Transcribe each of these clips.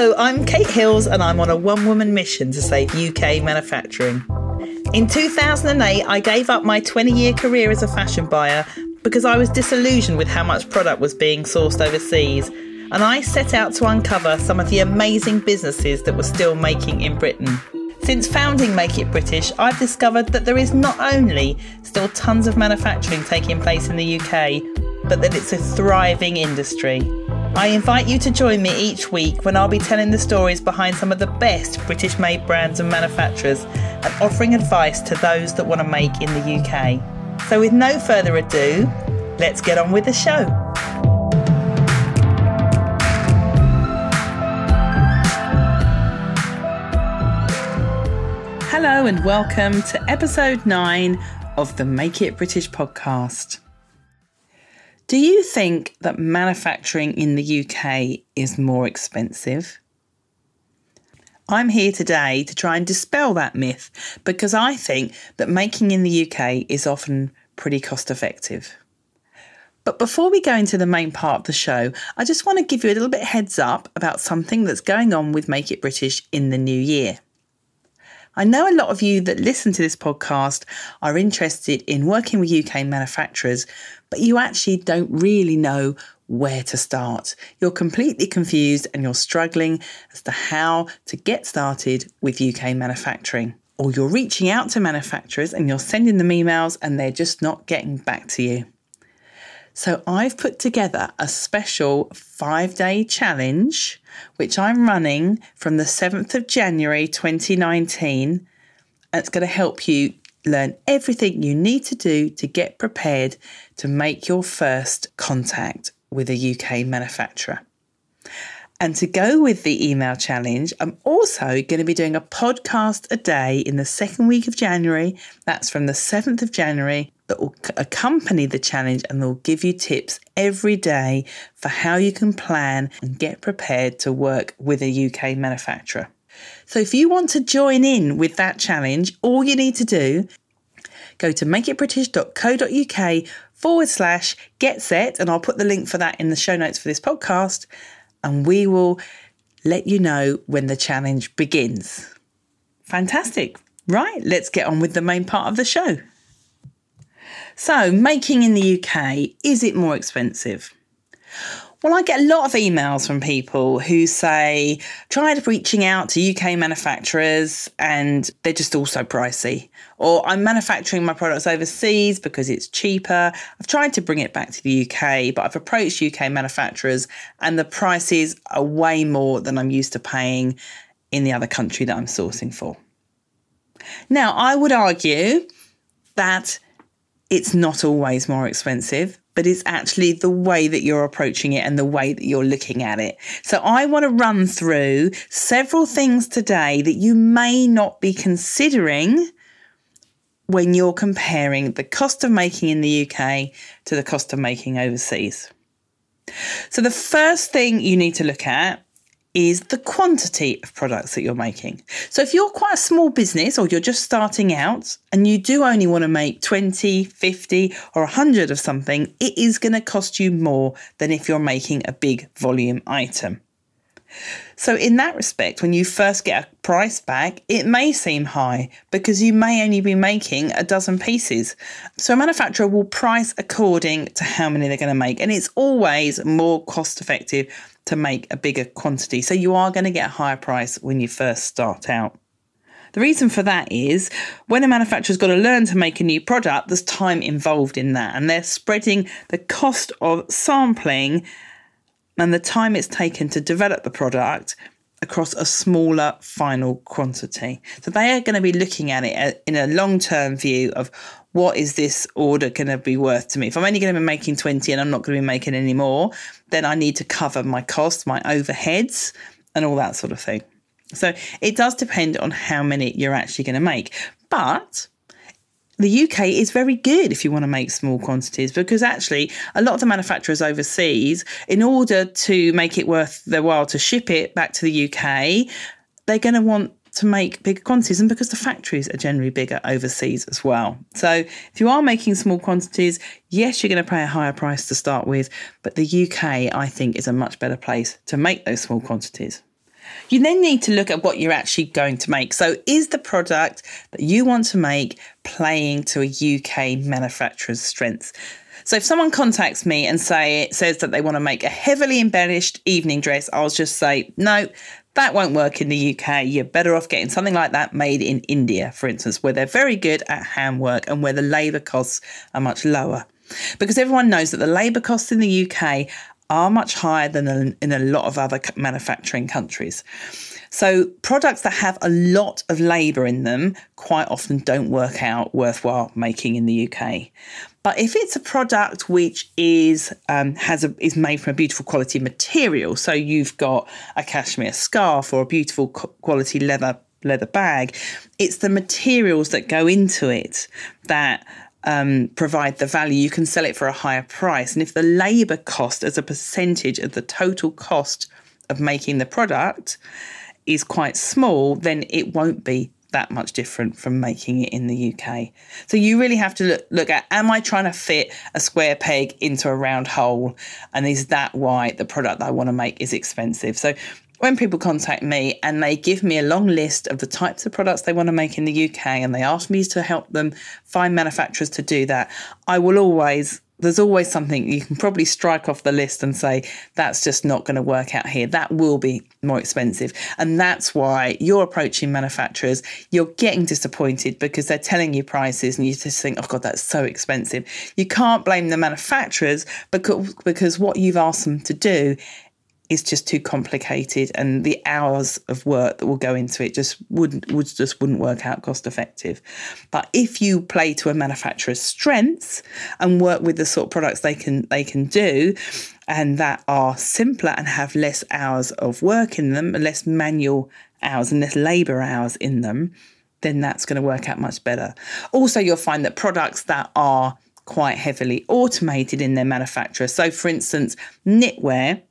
Hello, I'm Kate Hills and I'm on a one woman mission to save UK manufacturing. In 2008, I gave up my 20 year career as a fashion buyer because I was disillusioned with how much product was being sourced overseas, and I set out to uncover some of the amazing businesses that were still making in Britain. Since founding Make It British, I've discovered that there is not only still tons of manufacturing taking place in the UK, but that it's a thriving industry. I invite you to join me each week when I'll be telling the stories behind some of the best British made brands and manufacturers and offering advice to those that want to make in the UK. So, with no further ado, let's get on with the show. Hello, and welcome to episode 9 of the Make It British podcast. Do you think that manufacturing in the UK is more expensive? I'm here today to try and dispel that myth because I think that making in the UK is often pretty cost effective. But before we go into the main part of the show, I just want to give you a little bit heads up about something that's going on with Make It British in the new year. I know a lot of you that listen to this podcast are interested in working with UK manufacturers, but you actually don't really know where to start. You're completely confused and you're struggling as to how to get started with UK manufacturing. Or you're reaching out to manufacturers and you're sending them emails and they're just not getting back to you. So I've put together a special five day challenge, which I'm running from the 7th of January 2019. And it's going to help you learn everything you need to do to get prepared to make your first contact with a UK manufacturer. And to go with the email challenge, I'm also going to be doing a podcast a day in the second week of January. That's from the 7th of January that will accompany the challenge and they'll give you tips every day for how you can plan and get prepared to work with a UK manufacturer. So if you want to join in with that challenge, all you need to do go to makeitbritish.co.uk forward slash get set, and I'll put the link for that in the show notes for this podcast, and we will let you know when the challenge begins. Fantastic. Right, let's get on with the main part of the show. So, making in the UK, is it more expensive? Well, I get a lot of emails from people who say, tried reaching out to UK manufacturers and they're just all so pricey. Or I'm manufacturing my products overseas because it's cheaper. I've tried to bring it back to the UK, but I've approached UK manufacturers and the prices are way more than I'm used to paying in the other country that I'm sourcing for. Now, I would argue that it's not always more expensive, but it's actually the way that you're approaching it and the way that you're looking at it. So I want to run through several things today that you may not be considering when you're comparing the cost of making in the UK to the cost of making overseas. So the first thing you need to look at is the quantity of products that you're making. So if you're quite a small business or you're just starting out and you do only want to make 20, 50 or 100 of something, it is going to cost you more than if you're making a big volume item. So, in that respect, when you first get a price back, it may seem high because you may only be making a dozen pieces. So, a manufacturer will price according to how many they're going to make, and it's always more cost effective to make a bigger quantity. So you are going to get a higher price when you first start out. The reason for that is when a manufacturer's got to learn to make a new product, there's time involved in that, and they're spreading the cost of sampling and the time it's taken to develop the product across a smaller final quantity. So they are going to be looking at it uh, in a long term view of what is this order going to be worth to me? If I'm only going to be making 20 and I'm not going to be making any more, then I need to cover my costs, my overheads, and all that sort of thing. So it does depend on how many you're actually going to make. But the UK is very good if you want to make small quantities because actually a lot of the manufacturers overseas, in order to make it worth their while to ship it back to the UK, they're going to want to make bigger quantities and because the factories are generally bigger overseas as well. So if you are making small quantities, yes, you're going to pay a higher price to start with, but the UK, I think, is a much better place to make those small quantities. You then need to look at what you're actually going to make. So, is the product that you want to make playing to a UK manufacturer's strengths? So if someone contacts me and say says that they want to make a heavily embellished evening dress, I'll just say, no, that won't work in the UK. You're better off getting something like that made in India, for instance, where they're very good at handwork and where the labour costs are much lower. Because everyone knows that the labour costs in the UK are much higher than in a lot of other manufacturing countries. So, products that have a lot of labour in them quite often don't work out worthwhile making in the UK. But if it's a product which is um, has a, is made from a beautiful quality material, so you've got a cashmere scarf or a beautiful quality leather leather bag, it's the materials that go into it that um, provide the value, you can sell it for a higher price. And if the labour cost as a percentage of the total cost of making the product is quite small, then it won't be that much different from making it in the UK. So you really have to look, look at am I trying to fit a square peg into a round hole? And is that why the product that I want to make is expensive? So when people contact me and they give me a long list of the types of products they want to make in the UK and they ask me to help them find manufacturers to do that, I will always there's always something you can probably strike off the list and say that's just not going to work out here. That will be more expensive. And that's why you're approaching manufacturers you're getting disappointed because they're telling you prices and you just think oh god that's so expensive. You can't blame the manufacturers because because what you've asked them to do is just too complicated and the hours of work that will go into it just wouldn't would just wouldn't work out cost effective. But if you play to a manufacturer's strengths and work with the sort of products they can they can do and that are simpler and have less hours of work in them less manual hours and less labor hours in them then that's going to work out much better. Also you'll find that products that are quite heavily automated in their manufacture so for instance knitwear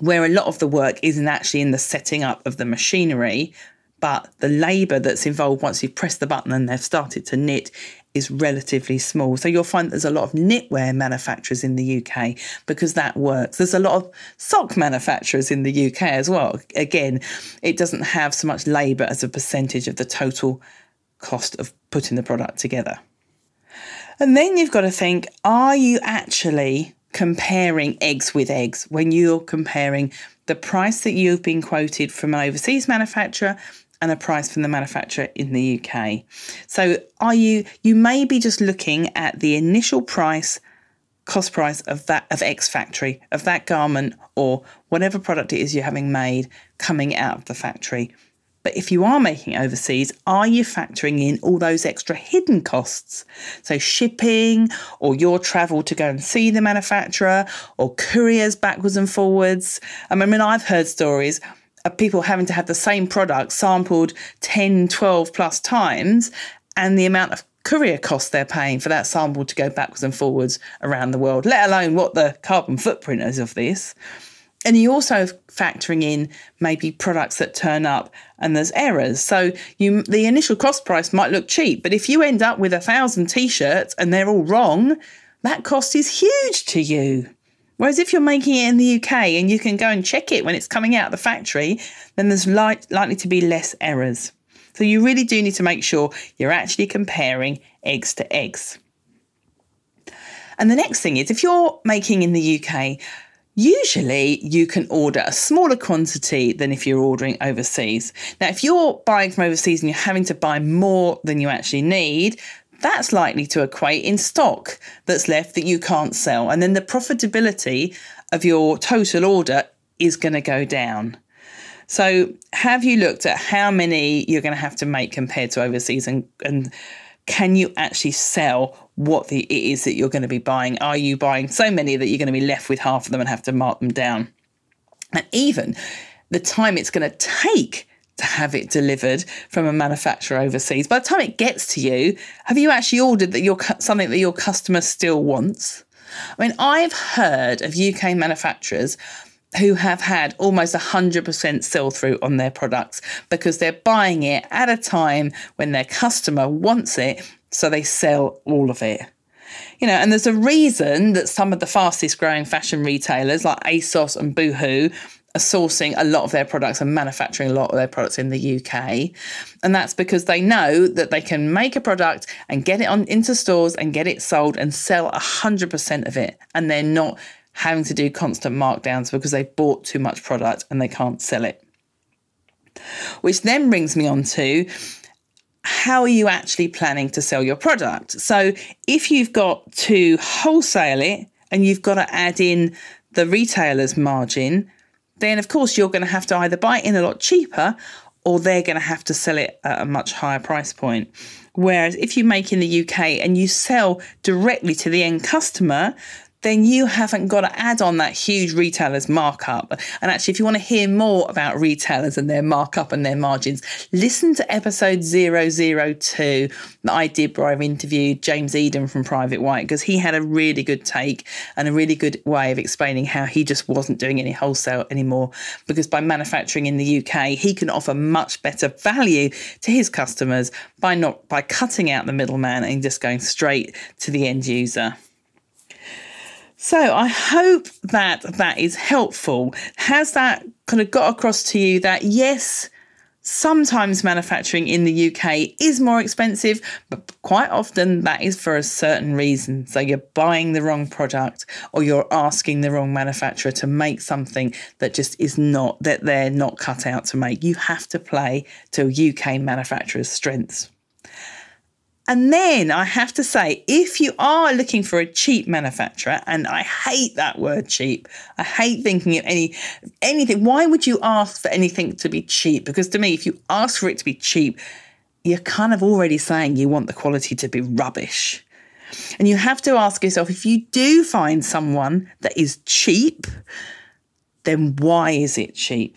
where a lot of the work isn't actually in the setting up of the machinery, but the labour that's involved once you've pressed the button and they've started to knit is relatively small. So you'll find there's a lot of knitwear manufacturers in the UK because that works. There's a lot of sock manufacturers in the UK as well. Again, it doesn't have so much labour as a percentage of the total cost of putting the product together. And then you've got to think are you actually comparing eggs with eggs when you're comparing the price that you've been quoted from an overseas manufacturer and a price from the manufacturer in the UK. So are you you may be just looking at the initial price cost price of that of ex factory of that garment or whatever product it is you're having made coming out of the factory but if you are making overseas, are you factoring in all those extra hidden costs? So, shipping or your travel to go and see the manufacturer or couriers backwards and forwards. I mean, I've heard stories of people having to have the same product sampled 10, 12 plus times and the amount of courier costs they're paying for that sample to go backwards and forwards around the world, let alone what the carbon footprint is of this. And you're also factoring in maybe products that turn up and there's errors. So you the initial cost price might look cheap, but if you end up with a thousand t-shirts and they're all wrong, that cost is huge to you. Whereas if you're making it in the UK and you can go and check it when it's coming out of the factory, then there's li- likely to be less errors. So you really do need to make sure you're actually comparing eggs to eggs. And the next thing is if you're making in the UK, Usually, you can order a smaller quantity than if you're ordering overseas. Now, if you're buying from overseas and you're having to buy more than you actually need, that's likely to equate in stock that's left that you can't sell. And then the profitability of your total order is going to go down. So, have you looked at how many you're going to have to make compared to overseas and, and can you actually sell what the, it is that you're going to be buying? Are you buying so many that you're going to be left with half of them and have to mark them down? And even the time it's going to take to have it delivered from a manufacturer overseas. By the time it gets to you, have you actually ordered that your something that your customer still wants? I mean, I've heard of UK manufacturers who have had almost 100% sell through on their products because they're buying it at a time when their customer wants it, so they sell all of it. You know, and there's a reason that some of the fastest growing fashion retailers like ASOS and Boohoo are sourcing a lot of their products and manufacturing a lot of their products in the UK. And that's because they know that they can make a product and get it on into stores and get it sold and sell 100% of it. And they're not having to do constant markdowns because they've bought too much product and they can't sell it. Which then brings me on to how are you actually planning to sell your product? So if you've got to wholesale it and you've got to add in the retailer's margin, then of course you're going to have to either buy it in a lot cheaper or they're going to have to sell it at a much higher price point. Whereas if you make in the UK and you sell directly to the end customer, then you haven't got to add on that huge retailer's markup. And actually, if you want to hear more about retailers and their markup and their margins, listen to episode 002 that I did where I've interviewed James Eden from Private White because he had a really good take and a really good way of explaining how he just wasn't doing any wholesale anymore because by manufacturing in the UK, he can offer much better value to his customers by not by cutting out the middleman and just going straight to the end user. So I hope that that is helpful. Has that kind of got across to you that yes, sometimes manufacturing in the UK is more expensive, but quite often that is for a certain reason. So you're buying the wrong product or you're asking the wrong manufacturer to make something that just is not, that they're not cut out to make. You have to play to UK manufacturers' strengths. And then I have to say, if you are looking for a cheap manufacturer, and I hate that word cheap, I hate thinking of any anything. Why would you ask for anything to be cheap? Because to me, if you ask for it to be cheap, you're kind of already saying you want the quality to be rubbish. And you have to ask yourself if you do find someone that is cheap, then why is it cheap?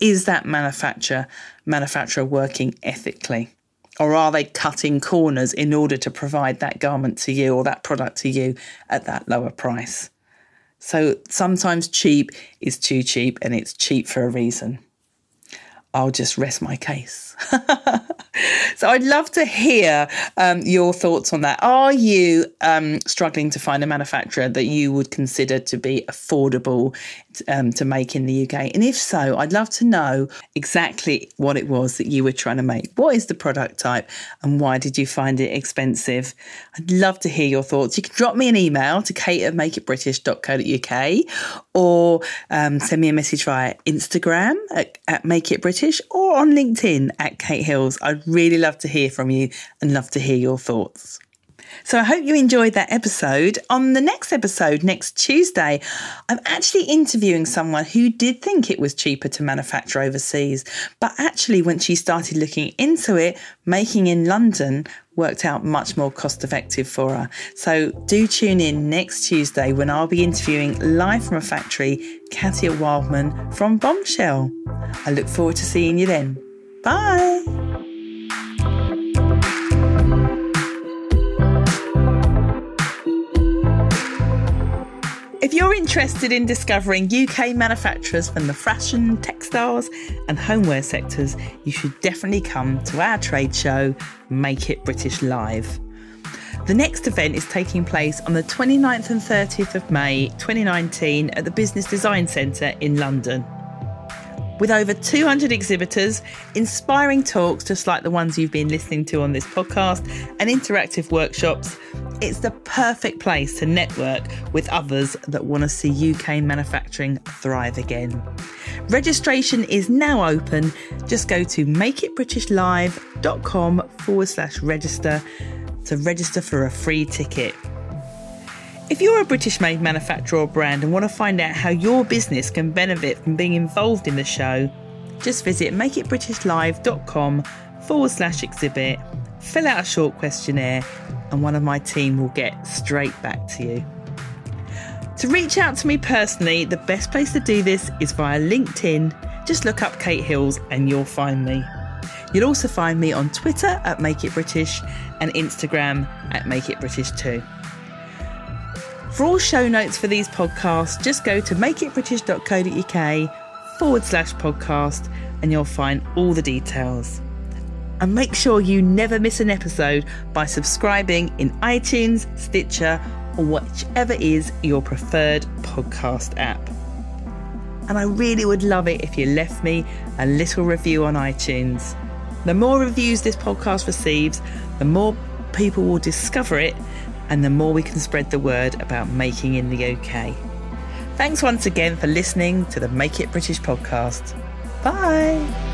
Is that manufacturer manufacturer working ethically? Or are they cutting corners in order to provide that garment to you or that product to you at that lower price? So sometimes cheap is too cheap and it's cheap for a reason. I'll just rest my case. so I'd love to hear um, your thoughts on that. Are you um, struggling to find a manufacturer that you would consider to be affordable um, to make in the UK? And if so, I'd love to know exactly what it was that you were trying to make. What is the product type and why did you find it expensive? I'd love to hear your thoughts. You can drop me an email to kate at makeitbritish.co.uk or um, send me a message via Instagram at, at or on LinkedIn at Kate Hills. I'd really love to hear from you and love to hear your thoughts. So I hope you enjoyed that episode. On the next episode, next Tuesday, I'm actually interviewing someone who did think it was cheaper to manufacture overseas, but actually, when she started looking into it, making in London worked out much more cost effective for her. So do tune in next Tuesday when I'll be interviewing live from a factory Katia Wildman from Bombshell. I look forward to seeing you then. Bye. If you're interested in discovering UK manufacturers from the fashion, textiles, and homeware sectors, you should definitely come to our trade show, Make It British Live. The next event is taking place on the 29th and 30th of May 2019 at the Business Design Centre in London. With over 200 exhibitors, inspiring talks just like the ones you've been listening to on this podcast, and interactive workshops, it's the perfect place to network with others that want to see UK manufacturing thrive again. Registration is now open. Just go to makeitbritishlive.com forward slash register to register for a free ticket. If you're a British made manufacturer or brand and want to find out how your business can benefit from being involved in the show, just visit makeitbritishlive.com forward slash exhibit, fill out a short questionnaire, and one of my team will get straight back to you. To reach out to me personally, the best place to do this is via LinkedIn. Just look up Kate Hills and you'll find me. You'll also find me on Twitter at Make It British and Instagram at Make It British too. For all show notes for these podcasts, just go to makeitbritish.co.uk forward slash podcast and you'll find all the details. And make sure you never miss an episode by subscribing in iTunes, Stitcher, or whichever is your preferred podcast app. and I really would love it if you left me a little review on iTunes. The more reviews this podcast receives, the more people will discover it, and the more we can spread the word about making in the UK. Thanks once again for listening to the Make It British podcast. Bye.